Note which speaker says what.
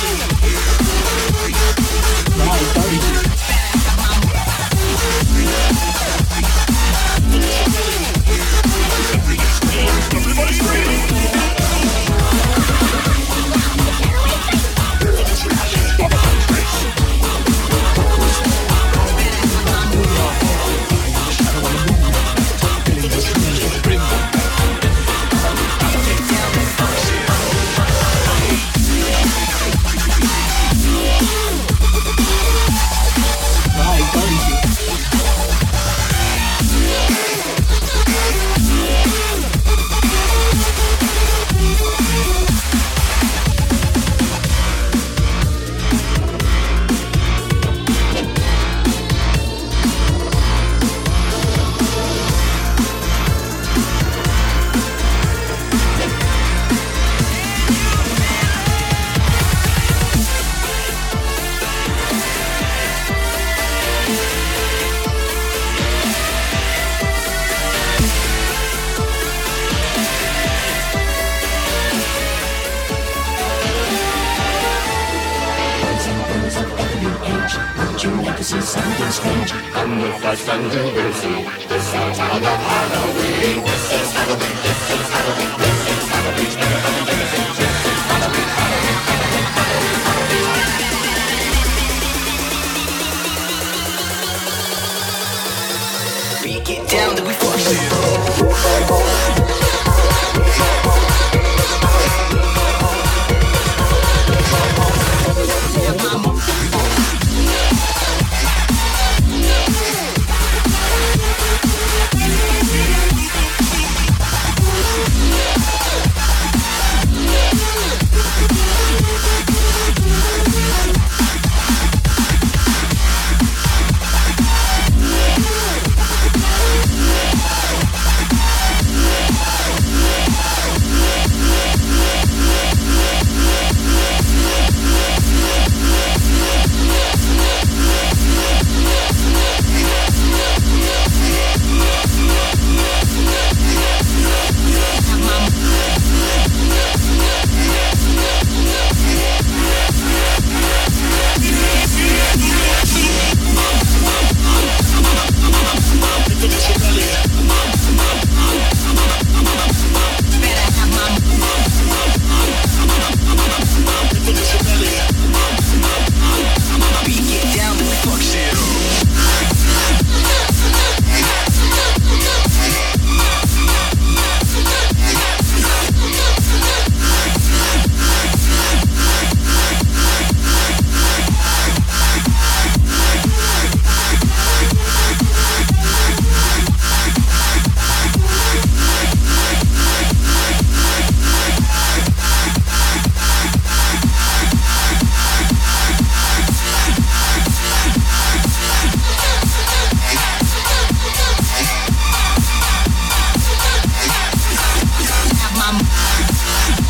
Speaker 1: Damn. The fast and the. This is Halloween. Halloween. This is Halloween. This is Halloween. This is Halloween. This is Halloween.
Speaker 2: Down to we fuck Yeah.